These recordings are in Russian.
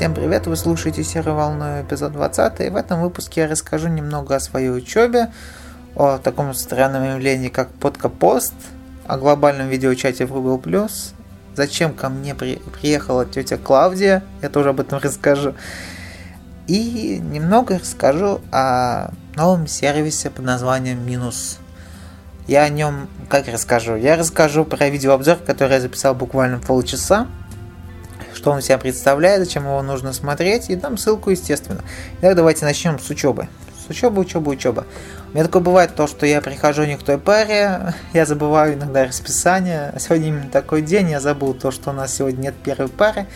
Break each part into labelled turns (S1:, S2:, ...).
S1: Всем привет, вы слушаете Серую Волну, эпизод 20, и в этом выпуске я расскажу немного о своей учебе, о таком странном явлении, как подкапост, о глобальном видеочате в Google+, зачем ко мне при, приехала тетя Клавдия, я тоже об этом расскажу, и немного расскажу о новом сервисе под названием Минус. Я о нем как расскажу? Я расскажу про видеообзор, который я записал буквально полчаса, что он себя представляет, зачем его нужно смотреть, и дам ссылку, естественно. Итак, давайте начнем с учебы. С учебы, учебы, учеба. У меня такое бывает то, что я прихожу не к той паре, я забываю иногда расписание. Сегодня именно такой день, я забыл то, что у нас сегодня нет первой пары.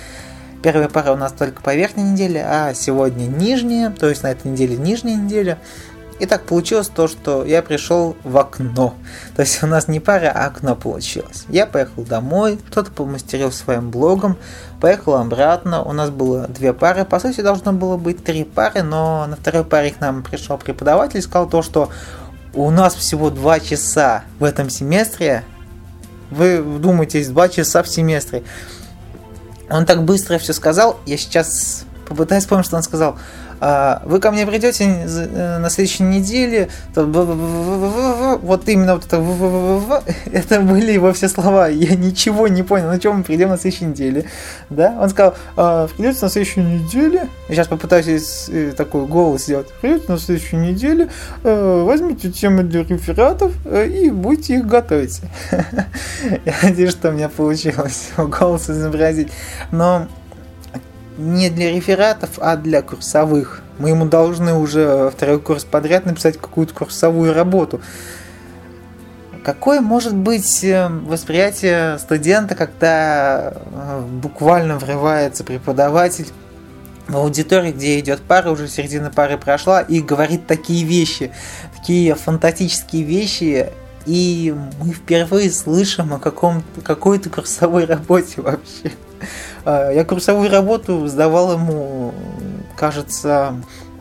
S1: Первая пара у нас только по верхней неделе, а сегодня нижняя, то есть на этой неделе нижняя неделя. И так получилось то, что я пришел в окно. То есть у нас не пара, а окно получилось. Я поехал домой, кто-то помастерил своим блогом, поехал обратно. У нас было две пары. По сути, должно было быть три пары, но на второй паре к нам пришел преподаватель и сказал то, что у нас всего два часа в этом семестре. Вы вдумайтесь, два часа в семестре. Он так быстро все сказал, я сейчас попытаюсь вспомнить, что он сказал. А, вы ко мне придете э, на следующей неделе, вот именно вот это, это были его все слова, я ничего не понял, на чем мы придем на следующей неделе, да, он сказал, «А, придете на следующей неделе, я сейчас попытаюсь э, такой голос сделать, придете на следующей неделе, э, возьмите темы для рефератов и будете их готовить. Я надеюсь, что у меня получилось голос изобразить, но не для рефератов, а для курсовых. Мы ему должны уже второй курс подряд написать какую-то курсовую работу. Какое может быть э, восприятие студента, когда э, буквально врывается преподаватель в аудитории, где идет пара, уже середина пары прошла, и говорит такие вещи, такие фантастические вещи, и мы впервые слышим о каком какой-то курсовой работе вообще. А, я курсовую работу сдавал ему, кажется,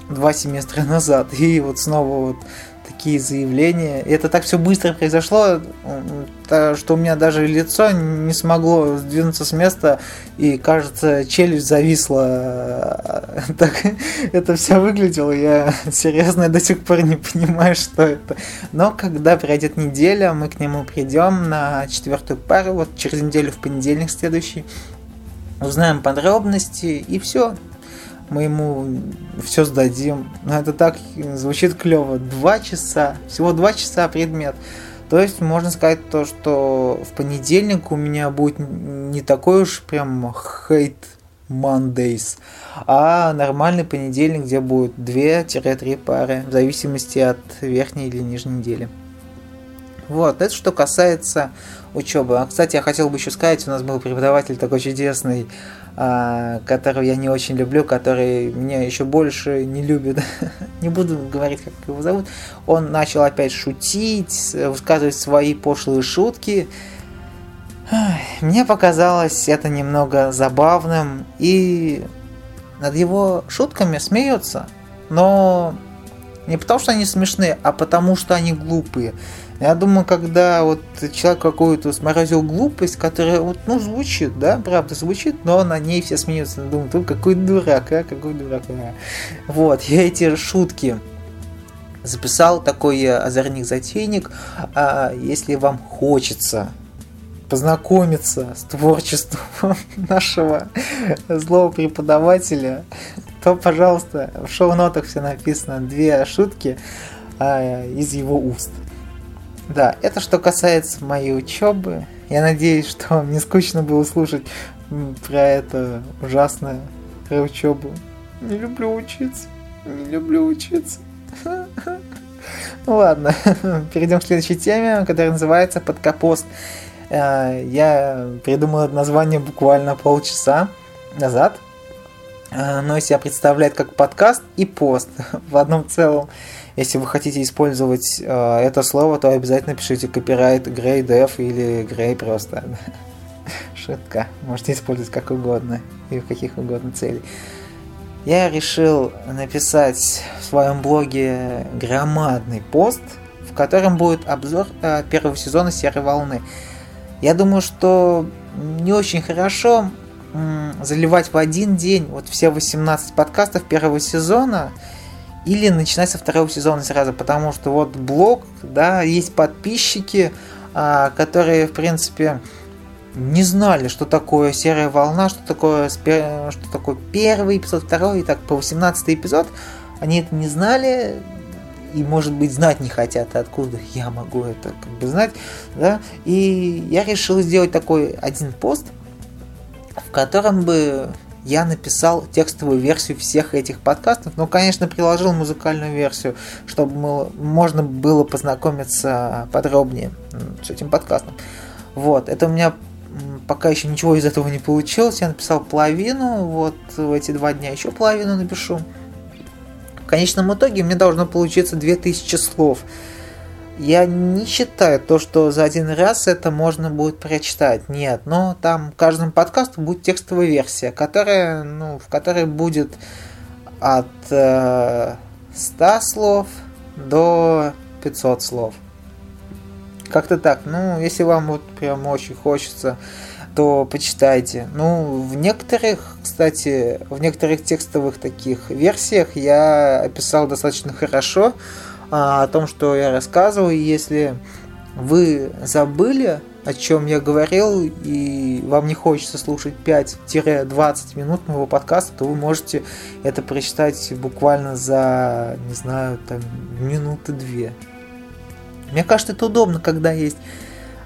S1: два семестра назад. И вот снова вот такие заявления. И это так все быстро произошло, что у меня даже лицо не смогло сдвинуться с места, и, кажется, челюсть зависла. Так это все выглядело. Я серьезно до сих пор не понимаю, что это. Но когда пройдет неделя, мы к нему придем на четвертую пару, вот через неделю в понедельник следующий узнаем подробности и все. Мы ему все сдадим. Но это так звучит клево. Два часа. Всего два часа предмет. То есть можно сказать то, что в понедельник у меня будет не такой уж прям хейт Mondays, а нормальный понедельник, где будет 2-3 пары, в зависимости от верхней или нижней недели. Вот, это что касается учебы. А, кстати, я хотел бы еще сказать, у нас был преподаватель такой чудесный, а, которого я не очень люблю, который меня еще больше не любит. не буду говорить, как его зовут. Он начал опять шутить, высказывать свои пошлые шутки. Мне показалось это немного забавным, и над его шутками смеются. Но не потому, что они смешные, а потому, что они глупые. Я думаю, когда вот человек какую-то сморозил глупость, которая вот, ну, звучит, да, правда, звучит, но на ней все смеются. Думают, ну, какой дурак, а, какой дурак, а. Вот, я эти шутки записал, такой озорник-затейник. А, если вам хочется познакомиться с творчеством нашего злого преподавателя, то, пожалуйста, в шоу-нотах все написано две шутки а, из его уст. Да, это что касается моей учебы. Я надеюсь, что вам не скучно было слушать про это ужасное, про учебу. Не люблю учиться. Не люблю учиться. Ну ладно, перейдем к следующей теме, которая называется «Подкапост». Э, я придумал это название буквально полчаса назад. Э, но себя представляет как подкаст и пост в одном целом. Если вы хотите использовать э, это слово, то обязательно пишите копирайт Grey Dev или Grey просто. Шутка. Можете использовать как угодно и в каких угодно целей. Я решил написать в своем блоге громадный пост, в котором будет обзор первого сезона Серой волны. Я думаю, что не очень хорошо заливать в один день вот все 18 подкастов первого сезона или начинать со второго сезона сразу, потому что вот блог, да, есть подписчики, а, которые, в принципе, не знали, что такое серая волна, что такое, что такое первый эпизод, второй, и так по 18 эпизод, они это не знали, и, может быть, знать не хотят, откуда я могу это как бы знать, да, и я решил сделать такой один пост, в котором бы я написал текстовую версию всех этих подкастов, но, конечно, приложил музыкальную версию, чтобы можно было познакомиться подробнее с этим подкастом. Вот, это у меня пока еще ничего из этого не получилось. Я написал половину, вот в эти два дня еще половину напишу. В конечном итоге мне должно получиться 2000 слов. Я не считаю то, что за один раз это можно будет прочитать. Нет, но там каждому подкасту будет текстовая версия, которая, ну, в которой будет от э, 100 слов до 500 слов. Как-то так. Ну, если вам вот прям очень хочется, то почитайте. Ну, в некоторых, кстати, в некоторых текстовых таких версиях я описал достаточно хорошо а, о том, что я рассказываю. Если вы забыли, о чем я говорил, и вам не хочется слушать 5-20 минут моего подкаста, то вы можете это прочитать буквально за, не знаю, там, минуты две. Мне кажется, это удобно, когда есть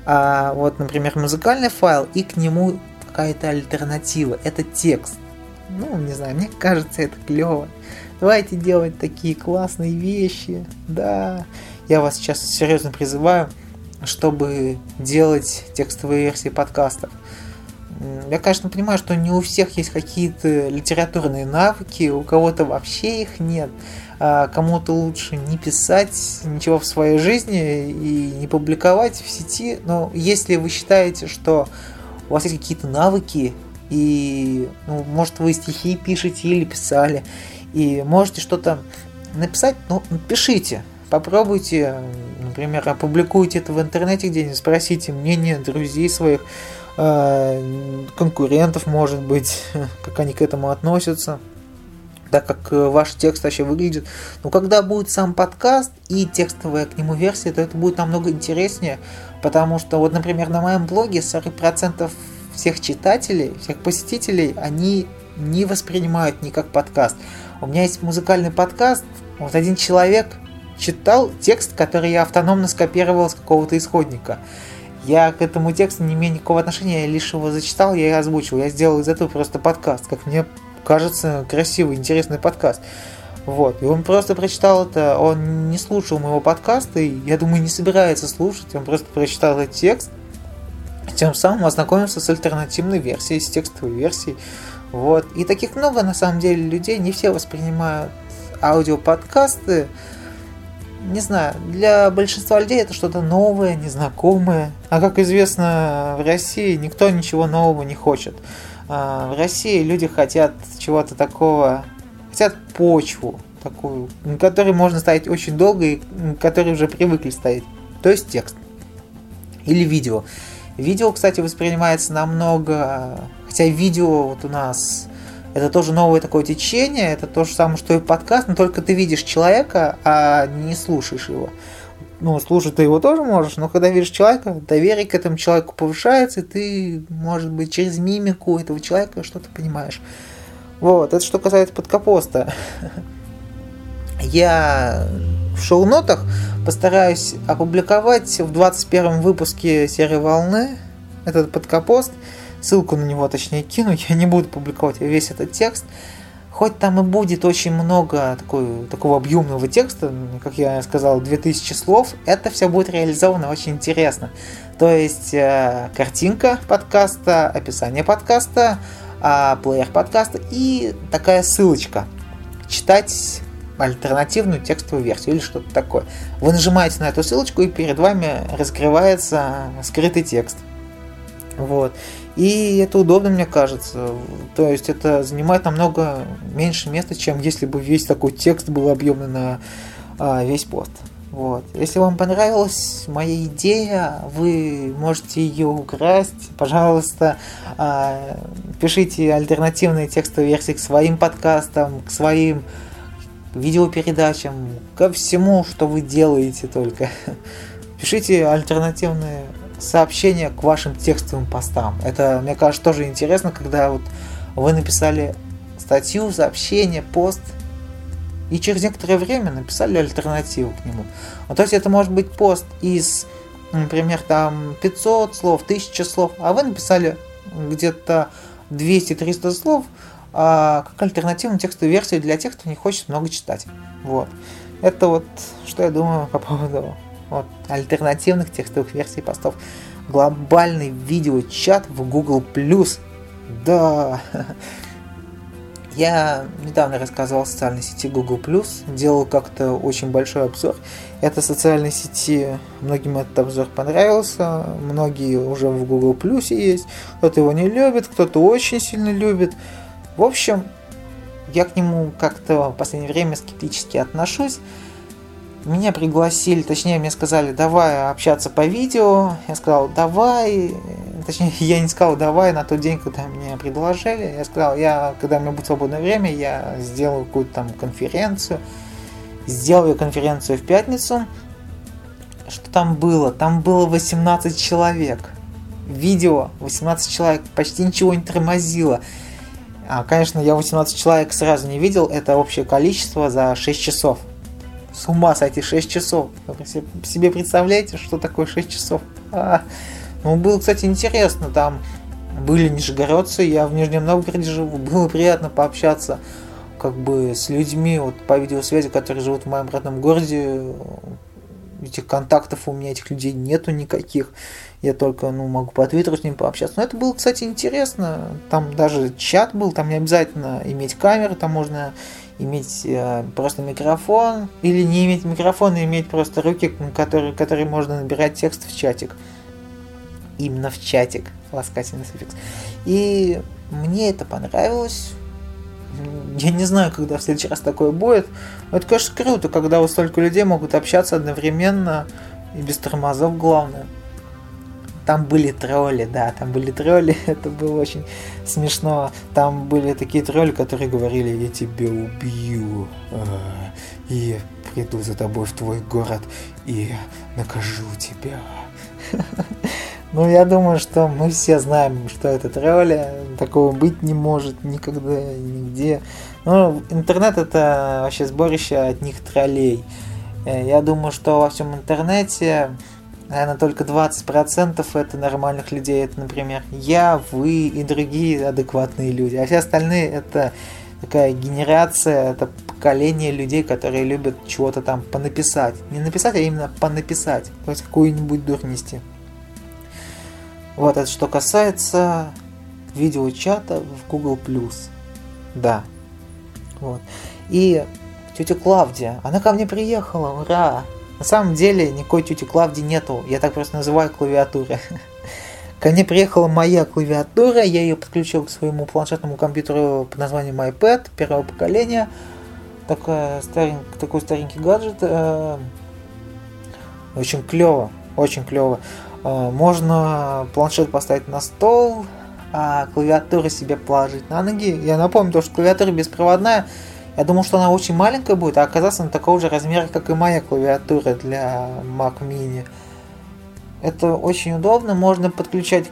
S1: а, вот, например, музыкальный файл и к нему какая-то альтернатива. Это текст. Ну, не знаю, мне кажется, это клево. Давайте делать такие классные вещи. Да, я вас сейчас серьезно призываю, чтобы делать текстовые версии подкастов. Я, конечно, понимаю, что не у всех есть какие-то литературные навыки, у кого-то вообще их нет. А кому-то лучше не писать ничего в своей жизни и не публиковать в сети. Но если вы считаете, что у вас есть какие-то навыки, и, ну, может, вы стихи пишете или писали, и можете что-то написать, ну, пишите. Попробуйте, например, опубликуйте это в интернете где-нибудь, спросите мнение друзей своих, конкурентов, может быть, как они к этому относятся так как э, ваш текст вообще выглядит. Но когда будет сам подкаст и текстовая к нему версия, то это будет намного интереснее, потому что вот, например, на моем блоге 40% всех читателей, всех посетителей, они не воспринимают ни как подкаст. У меня есть музыкальный подкаст, вот один человек читал текст, который я автономно скопировал с какого-то исходника. Я к этому тексту не имею никакого отношения, я лишь его зачитал, я и озвучил. Я сделал из этого просто подкаст, как мне кажется красивый, интересный подкаст. Вот. И он просто прочитал это, он не слушал моего подкаста, и я думаю, не собирается слушать, он просто прочитал этот текст, тем самым ознакомился с альтернативной версией, с текстовой версией. Вот. И таких много, на самом деле, людей, не все воспринимают аудиоподкасты. Не знаю, для большинства людей это что-то новое, незнакомое. А как известно, в России никто ничего нового не хочет. А, в России люди хотят чего-то такого, хотят почву такую, на которой можно стоять очень долго и на которой уже привыкли стоять. То есть текст. Или видео. Видео, кстати, воспринимается намного... Хотя видео вот у нас... Это тоже новое такое течение, это то же самое, что и подкаст, но только ты видишь человека, а не слушаешь его ну, слушать ты его тоже можешь, но когда видишь человека, доверие к этому человеку повышается, и ты, может быть, через мимику этого человека что-то понимаешь. Вот, это что касается подкапоста. Я в шоу-нотах постараюсь опубликовать в 21 выпуске серии «Волны» этот подкапост. Ссылку на него, точнее, кину. Я не буду публиковать весь этот текст хоть там и будет очень много такой, такого объемного текста, как я сказал, 2000 слов, это все будет реализовано очень интересно. То есть э, картинка подкаста, описание подкаста, э, плеер подкаста и такая ссылочка. Читать альтернативную текстовую версию или что-то такое. Вы нажимаете на эту ссылочку и перед вами раскрывается скрытый текст. Вот. И это удобно, мне кажется. То есть это занимает намного меньше места, чем если бы весь такой текст был объемный на а, весь пост. Вот. Если вам понравилась моя идея, вы можете ее украсть. Пожалуйста, э, пишите альтернативные текстовые версии к своим подкастам, к своим видеопередачам, ко всему, что вы делаете только. Пишите альтернативные сообщения к вашим текстовым постам. Это, мне кажется, тоже интересно, когда вот вы написали статью, сообщение, пост, и через некоторое время написали альтернативу к нему. Ну, то есть это может быть пост из, например, там 500 слов, 1000 слов, а вы написали где-то 200-300 слов а, как альтернативную текстовую версию для тех, кто не хочет много читать. Вот. Это вот, что я думаю по поводу вот, альтернативных текстовых версий постов. Глобальный видеочат в Google+. Да, я недавно рассказывал о социальной сети Google+, делал как-то очень большой обзор. Это социальной сети, многим этот обзор понравился, многие уже в Google есть, кто-то его не любит, кто-то очень сильно любит. В общем, я к нему как-то в последнее время скептически отношусь. Меня пригласили, точнее мне сказали, давай общаться по видео. Я сказал, давай. Точнее, я не сказал, давай на тот день, когда меня предложили. Я сказал, я, когда у меня будет свободное время, я сделаю какую-то там конференцию. Сделаю конференцию в пятницу. Что там было? Там было 18 человек. Видео 18 человек, почти ничего не тормозило. А, конечно, я 18 человек сразу не видел, это общее количество за 6 часов с ума сойти 6 часов. Вы себе представляете, что такое 6 часов? А, ну, было, кстати, интересно. Там были нижегородцы, я в Нижнем Новгороде живу. Было приятно пообщаться как бы с людьми вот, по видеосвязи, которые живут в моем родном городе. Этих контактов у меня, этих людей нету никаких. Я только ну, могу по твиттеру с ним пообщаться. Но это было, кстати, интересно. Там даже чат был, там не обязательно иметь камеру, там можно иметь э, просто микрофон, или не иметь микрофона, иметь просто руки, которые, которые можно набирать текст в чатик. Именно в чатик, ласкательный суффикс. И мне это понравилось. Я не знаю, когда в следующий раз такое будет. Но это, конечно, круто, когда вот столько людей могут общаться одновременно и без тормозов, главное. Там были тролли, да, там были тролли, это было очень смешно. Там были такие тролли, которые говорили, я тебя убью, а, и приду за тобой в твой город и накажу тебя. Ну, я думаю, что мы все знаем, что это тролли. Такого быть не может никогда, нигде. Ну, интернет это вообще сборище от них троллей. Э, я думаю, что во всем интернете наверное, только 20% это нормальных людей. Это, например, я, вы и другие адекватные люди. А все остальные это такая генерация, это поколение людей, которые любят чего-то там понаписать. Не написать, а именно понаписать. То есть какую-нибудь дурности. Вот, это что касается видеочата в Google+. Да. Вот. И тетя Клавдия, она ко мне приехала, ура! На самом деле никакой тети Клавди нету, я так просто называю клавиатуры. Ко мне приехала моя клавиатура, я ее подключил к своему планшетному компьютеру под названием iPad первого поколения. Такой старенький, такой старенький гаджет. Э, очень клево, очень клево. Э, можно планшет поставить на стол, а клавиатуру себе положить на ноги. Я напомню, то, что клавиатура беспроводная, я думал, что она очень маленькая будет, а оказалось она такого же размера, как и моя клавиатура для Mac Mini. Это очень удобно, можно подключать,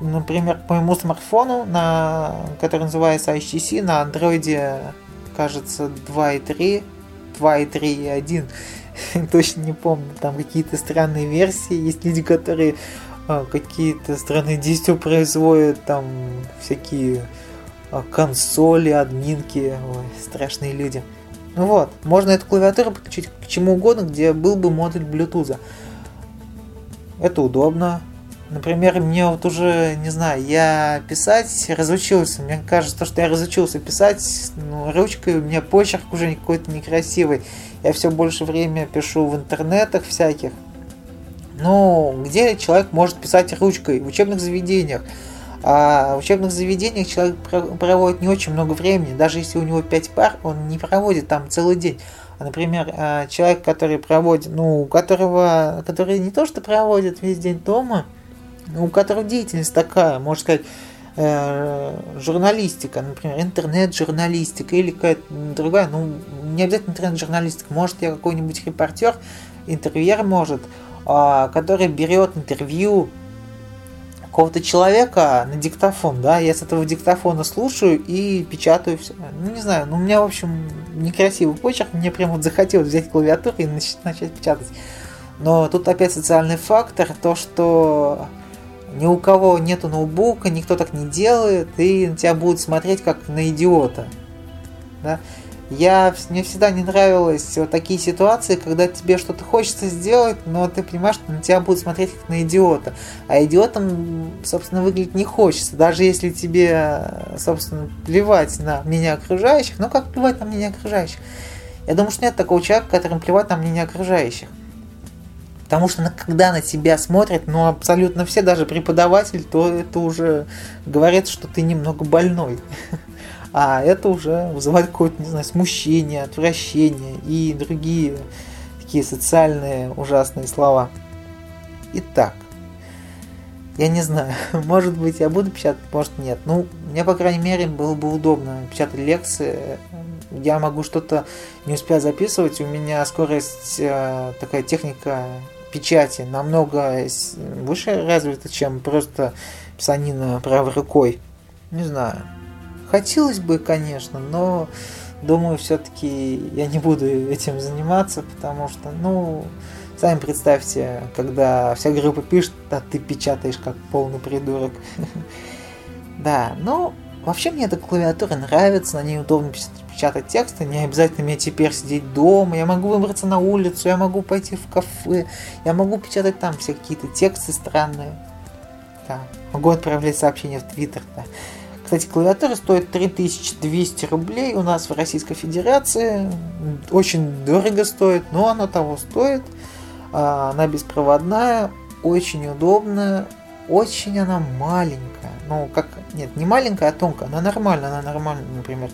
S1: например, к моему смартфону, на, который называется HTC, на андроиде, кажется, 2.3, 2.3.1, точно не помню, там какие-то странные версии, есть люди, которые а, какие-то странные действия производят, там всякие консоли, админки, ой, страшные люди. Ну вот, можно эту клавиатуру подключить к чему угодно, где был бы модуль Bluetooth. Это удобно. Например, мне вот уже, не знаю, я писать разучился. Мне кажется, что я разучился писать ну, ручкой, у меня почерк уже какой-то некрасивый. Я все больше времени пишу в интернетах всяких. Ну, где человек может писать ручкой? В учебных заведениях. А в учебных заведениях человек проводит не очень много времени, даже если у него 5 пар, он не проводит там целый день. Например, э, человек, который проводит, ну, у которого, который не то что проводит весь день дома, у которого деятельность такая, можно сказать, э, журналистика, например, интернет-журналистика или какая-то другая, ну, не обязательно интернет-журналистика, может, я какой-нибудь репортер, интервьюер может, э, который берет интервью какого-то человека на диктофон, да, я с этого диктофона слушаю и печатаю все. Ну, не знаю, ну, у меня, в общем, некрасивый почерк, мне прям вот захотелось взять клавиатуру и начать, начать печатать. Но тут опять социальный фактор, то, что ни у кого нету ноутбука, никто так не делает, и на тебя будут смотреть как на идиота. Да? Я, мне всегда не нравилось вот такие ситуации, когда тебе что-то хочется сделать, но ты понимаешь, что на тебя будут смотреть как на идиота. А идиотом, собственно, выглядеть не хочется. Даже если тебе, собственно, плевать на мнение окружающих, ну как плевать на мнение окружающих? Я думаю, что нет такого человека, которому плевать на мнение окружающих. Потому что когда на тебя смотрят, ну, абсолютно все, даже преподаватель, то это уже говорит, что ты немного больной. а это уже вызывает какое-то, не знаю, смущение, отвращение и другие такие социальные ужасные слова. Итак, я не знаю, может быть, я буду печатать, может нет. Ну, мне, по крайней мере, было бы удобно печатать лекции. Я могу что-то не успеть записывать. У меня скорость, э, такая техника печати намного выше развита, чем просто писанина правой рукой. Не знаю. Хотелось бы, конечно, но думаю, все-таки я не буду этим заниматься, потому что, ну, сами представьте, когда вся группа пишет, а ты печатаешь как полный придурок. Да, но вообще мне эта клавиатура нравится, на ней удобно печатать тексты, не обязательно мне теперь сидеть дома, я могу выбраться на улицу, я могу пойти в кафе, я могу печатать там все какие-то тексты странные. Да, могу отправлять сообщения в Твиттер, да. Кстати, клавиатура стоит 3200 рублей у нас в Российской Федерации. Очень дорого стоит, но она того стоит. А, она беспроводная, очень удобная, очень она маленькая. Ну, как, нет, не маленькая, а тонкая. Она нормальная, она нормальная, например.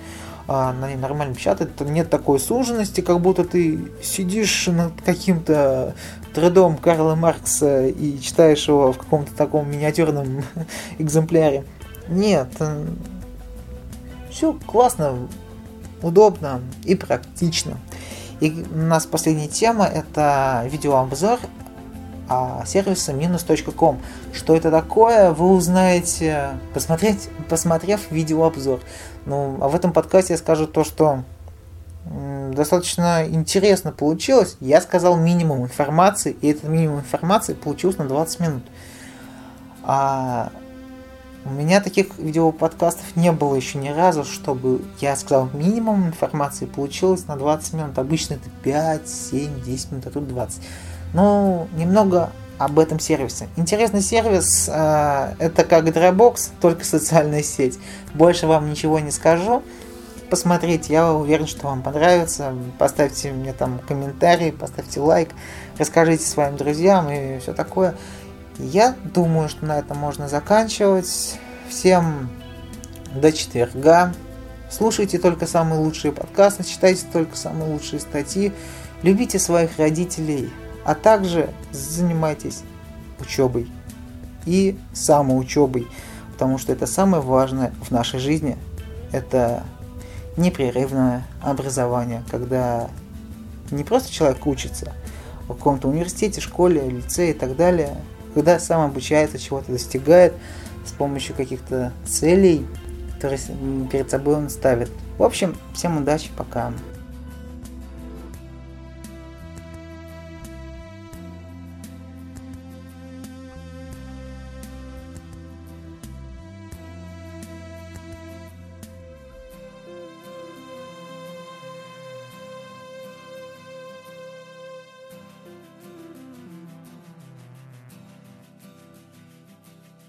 S1: А, на ней нормально печатает. Нет такой суженности, как будто ты сидишь над каким-то трудом Карла Маркса и читаешь его в каком-то таком миниатюрном экземпляре. Нет, э, все классно, удобно и практично. И у нас последняя тема это видеообзор а, сервиса minus.com. Что это такое, вы узнаете, посмотреть, посмотрев видеообзор. Ну, а в этом подкасте я скажу то, что достаточно интересно получилось. Я сказал минимум информации, и этот минимум информации получился на 20 минут. А у меня таких видеоподкастов не было еще ни разу, чтобы я сказал минимум информации, получилось на 20 минут. Обычно это 5, 7, 10 минут, а тут 20. Ну, немного об этом сервисе. Интересный сервис э, это как Dropbox, только социальная сеть. Больше вам ничего не скажу. Посмотрите, я уверен, что вам понравится. Поставьте мне там комментарий, поставьте лайк, расскажите своим друзьям и все такое. Я думаю, что на этом можно заканчивать. Всем до четверга. Слушайте только самые лучшие подкасты, читайте только самые лучшие статьи, любите своих родителей, а также занимайтесь учебой и самоучебой, потому что это самое важное в нашей жизни. Это непрерывное образование, когда не просто человек учится в каком-то университете, школе, лицее и так далее, когда сам обучается, чего-то достигает с помощью каких-то целей, которые перед собой он ставит. В общем, всем удачи, пока.